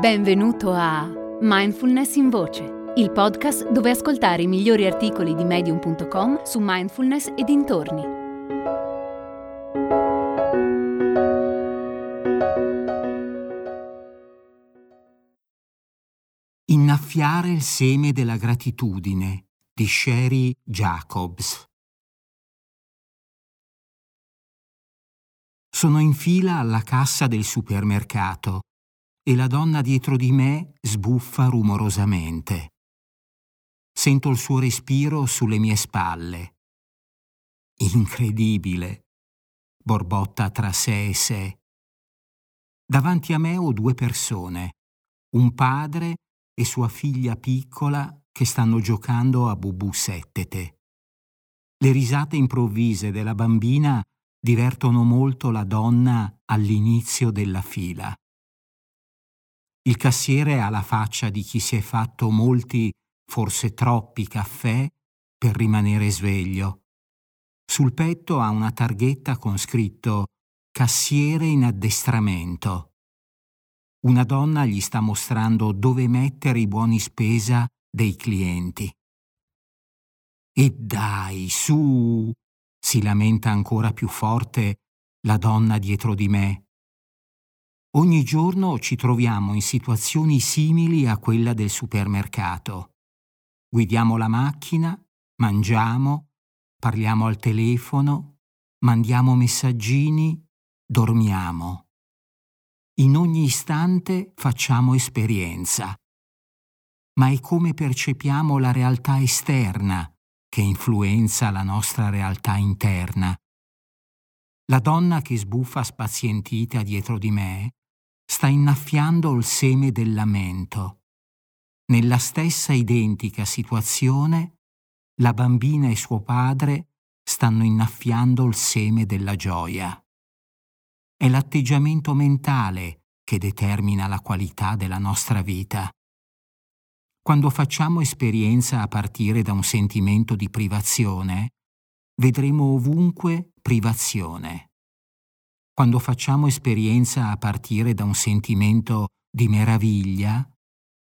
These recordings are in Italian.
Benvenuto a Mindfulness in Voce, il podcast dove ascoltare i migliori articoli di medium.com su mindfulness e dintorni. Innaffiare il seme della gratitudine di Sherry Jacobs. Sono in fila alla cassa del supermercato e la donna dietro di me sbuffa rumorosamente. Sento il suo respiro sulle mie spalle. Incredibile, borbotta tra sé e sé. Davanti a me ho due persone, un padre e sua figlia piccola che stanno giocando a bubù settete. Le risate improvvise della bambina divertono molto la donna all'inizio della fila. Il cassiere ha la faccia di chi si è fatto molti, forse troppi caffè per rimanere sveglio. Sul petto ha una targhetta con scritto Cassiere in addestramento. Una donna gli sta mostrando dove mettere i buoni spesa dei clienti. E dai, su, si lamenta ancora più forte la donna dietro di me. Ogni giorno ci troviamo in situazioni simili a quella del supermercato. Guidiamo la macchina, mangiamo, parliamo al telefono, mandiamo messaggini, dormiamo. In ogni istante facciamo esperienza. Ma è come percepiamo la realtà esterna che influenza la nostra realtà interna. La donna che sbuffa spazientita dietro di me sta innaffiando il seme del lamento. Nella stessa identica situazione, la bambina e suo padre stanno innaffiando il seme della gioia. È l'atteggiamento mentale che determina la qualità della nostra vita. Quando facciamo esperienza a partire da un sentimento di privazione, vedremo ovunque privazione. Quando facciamo esperienza a partire da un sentimento di meraviglia,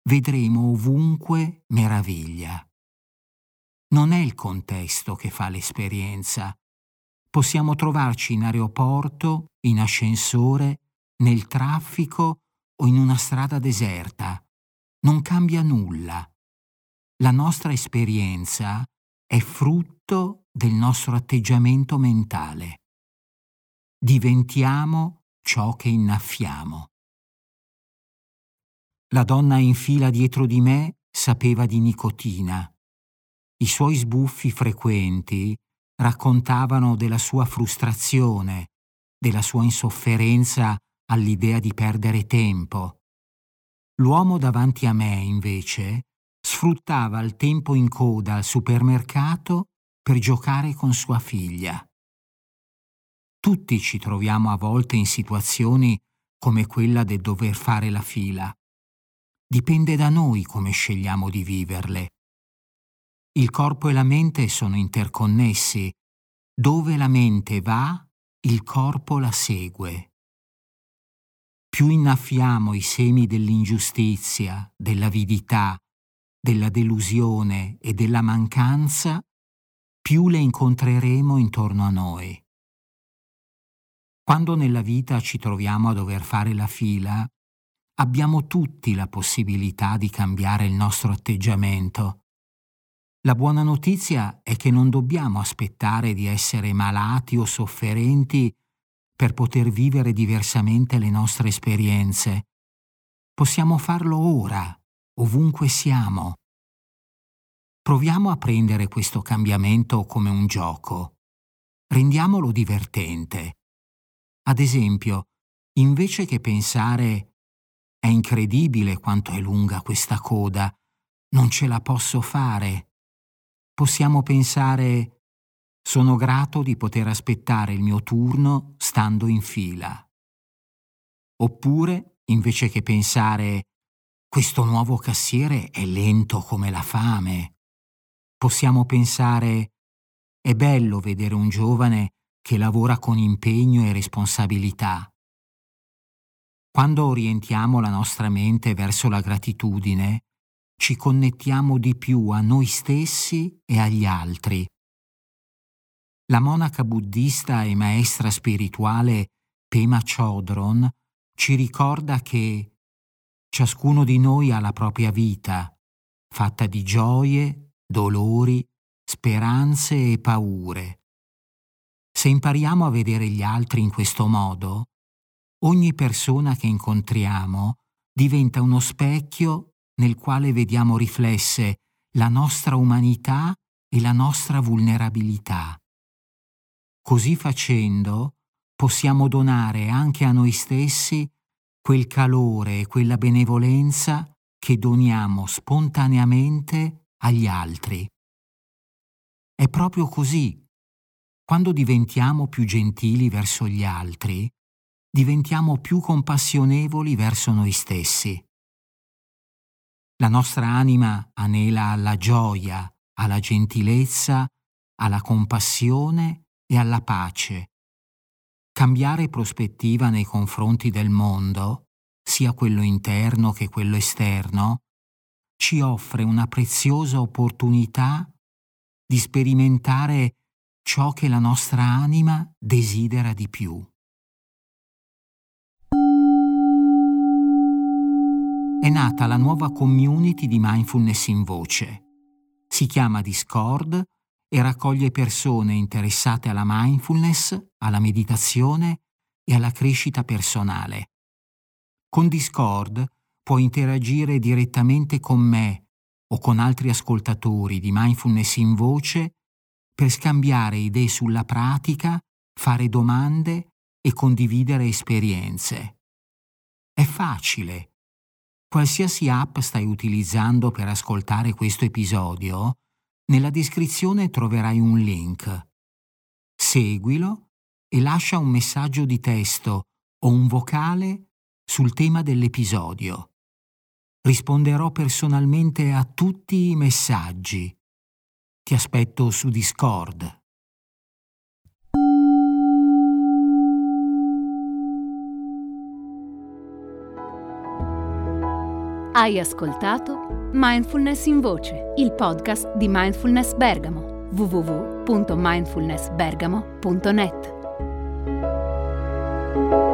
vedremo ovunque meraviglia. Non è il contesto che fa l'esperienza. Possiamo trovarci in aeroporto, in ascensore, nel traffico o in una strada deserta non cambia nulla. La nostra esperienza è frutto del nostro atteggiamento mentale. Diventiamo ciò che innaffiamo. La donna in fila dietro di me sapeva di nicotina. I suoi sbuffi frequenti raccontavano della sua frustrazione, della sua insofferenza all'idea di perdere tempo, L'uomo davanti a me, invece, sfruttava il tempo in coda al supermercato per giocare con sua figlia. Tutti ci troviamo a volte in situazioni come quella del dover fare la fila. Dipende da noi come scegliamo di viverle. Il corpo e la mente sono interconnessi. Dove la mente va, il corpo la segue più innaffiamo i semi dell'ingiustizia, dell'avidità, della delusione e della mancanza, più le incontreremo intorno a noi. Quando nella vita ci troviamo a dover fare la fila, abbiamo tutti la possibilità di cambiare il nostro atteggiamento. La buona notizia è che non dobbiamo aspettare di essere malati o sofferenti per poter vivere diversamente le nostre esperienze. Possiamo farlo ora, ovunque siamo. Proviamo a prendere questo cambiamento come un gioco. Rendiamolo divertente. Ad esempio, invece che pensare è incredibile quanto è lunga questa coda, non ce la posso fare, possiamo pensare sono grato di poter aspettare il mio turno stando in fila. Oppure, invece che pensare questo nuovo cassiere è lento come la fame, possiamo pensare è bello vedere un giovane che lavora con impegno e responsabilità. Quando orientiamo la nostra mente verso la gratitudine, ci connettiamo di più a noi stessi e agli altri. La monaca buddista e maestra spirituale Pema Chodron ci ricorda che ciascuno di noi ha la propria vita, fatta di gioie, dolori, speranze e paure. Se impariamo a vedere gli altri in questo modo, ogni persona che incontriamo diventa uno specchio nel quale vediamo riflesse la nostra umanità e la nostra vulnerabilità. Così facendo possiamo donare anche a noi stessi quel calore e quella benevolenza che doniamo spontaneamente agli altri. È proprio così. Quando diventiamo più gentili verso gli altri, diventiamo più compassionevoli verso noi stessi. La nostra anima anela alla gioia, alla gentilezza, alla compassione e alla pace. Cambiare prospettiva nei confronti del mondo, sia quello interno che quello esterno, ci offre una preziosa opportunità di sperimentare ciò che la nostra anima desidera di più. è nata la nuova community di mindfulness in voce. Si chiama Discord e raccoglie persone interessate alla mindfulness, alla meditazione e alla crescita personale. Con Discord puoi interagire direttamente con me o con altri ascoltatori di mindfulness in voce per scambiare idee sulla pratica, fare domande e condividere esperienze. È facile Qualsiasi app stai utilizzando per ascoltare questo episodio, nella descrizione troverai un link. Seguilo e lascia un messaggio di testo o un vocale sul tema dell'episodio. Risponderò personalmente a tutti i messaggi. Ti aspetto su Discord. Hai ascoltato Mindfulness in Voce, il podcast di Mindfulness Bergamo, www.mindfulnessbergamo.net. thank you